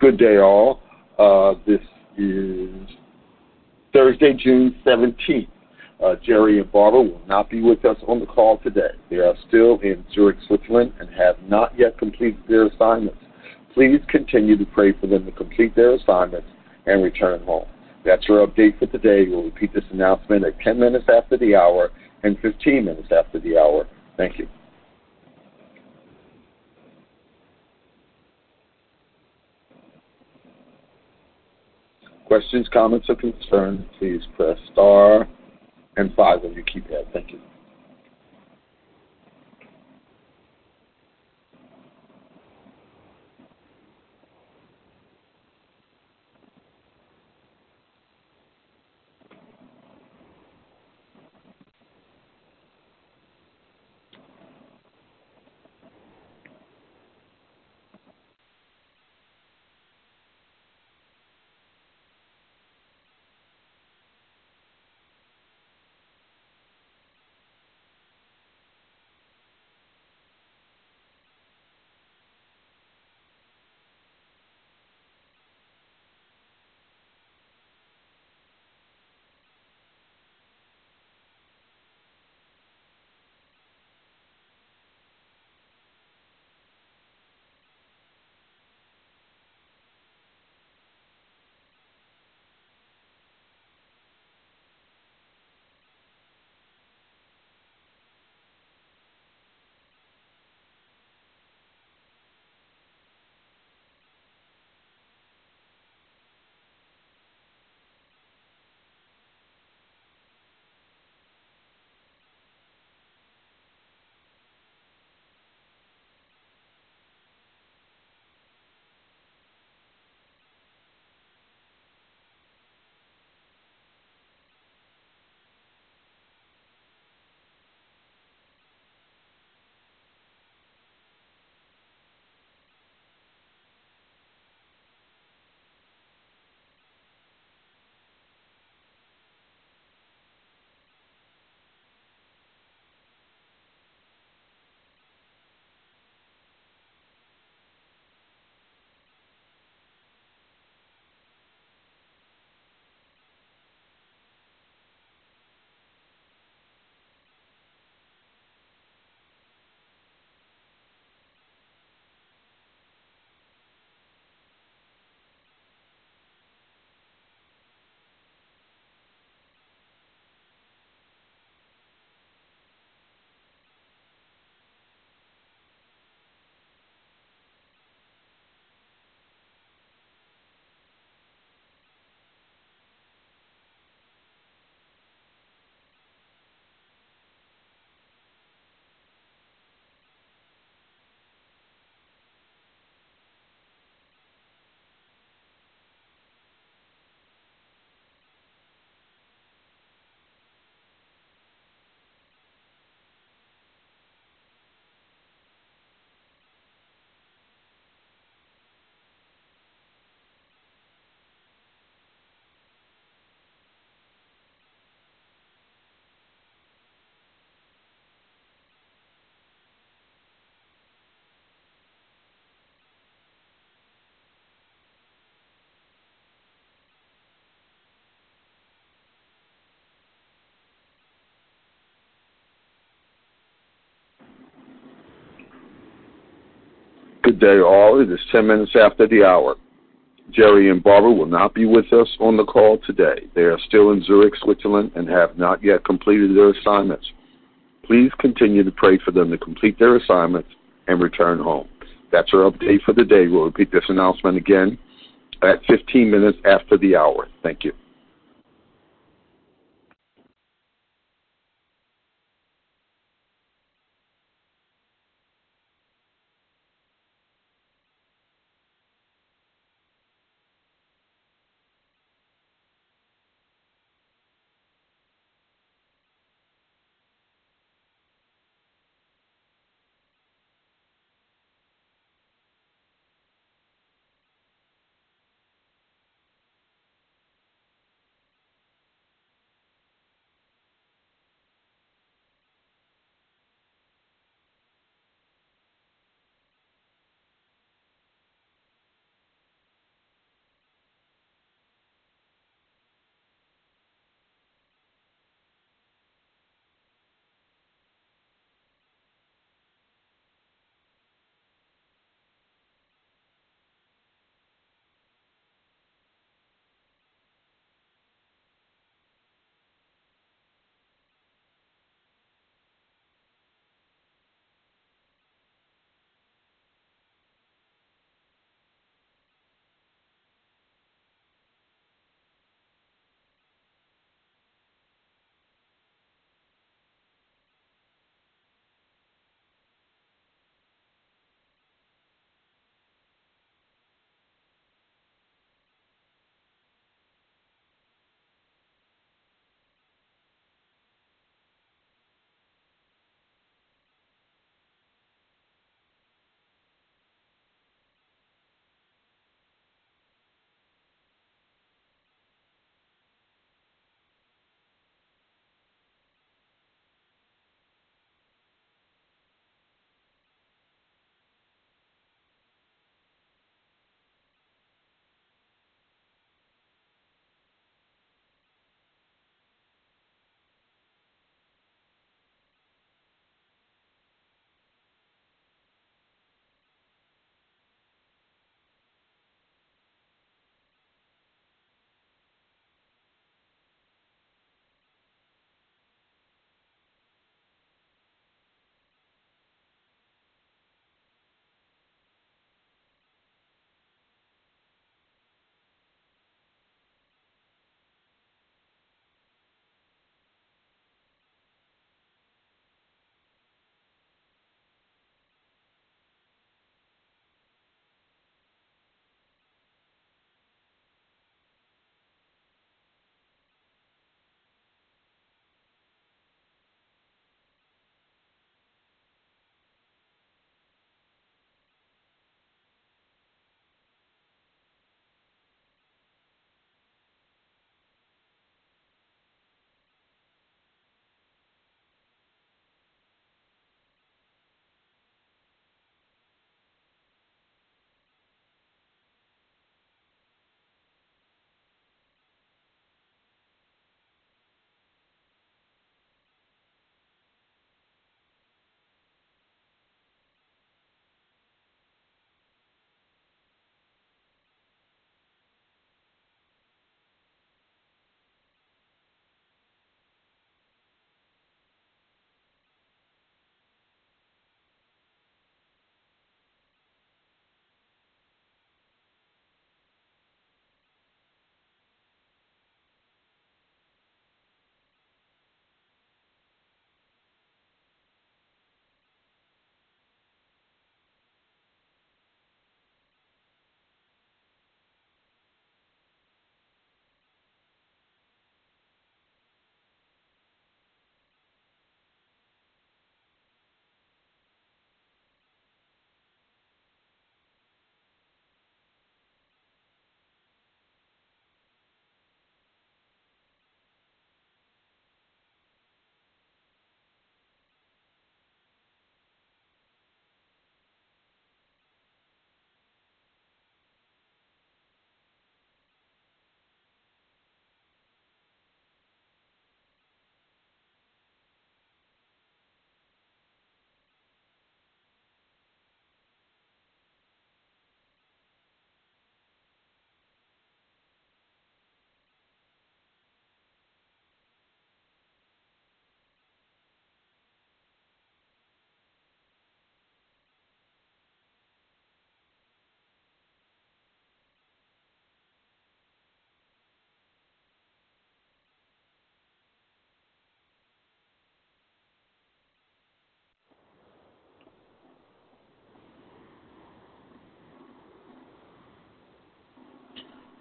Good day, all. Uh, this is Thursday, June 17th. Uh, Jerry and Barbara will not be with us on the call today. They are still in Zurich, Switzerland, and have not yet completed their assignments. Please continue to pray for them to complete their assignments and return home. That's our update for today. We'll repeat this announcement at 10 minutes after the hour and 15 minutes after the hour. Thank you. Questions, comments, or concerns, please press star and five on your keypad. Thank you. Good day, all. It is 10 minutes after the hour. Jerry and Barbara will not be with us on the call today. They are still in Zurich, Switzerland, and have not yet completed their assignments. Please continue to pray for them to complete their assignments and return home. That's our update for the day. We'll repeat this announcement again at 15 minutes after the hour. Thank you.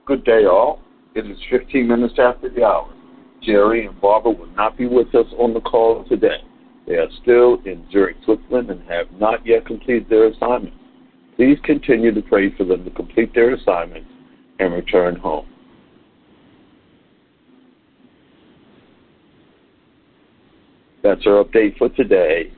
Good day, all. It is 15 minutes after the hour. Jerry and Barbara will not be with us on the call today. They are still in Zurich, Switzerland, and have not yet completed their assignments. Please continue to pray for them to complete their assignments and return home. That's our update for today.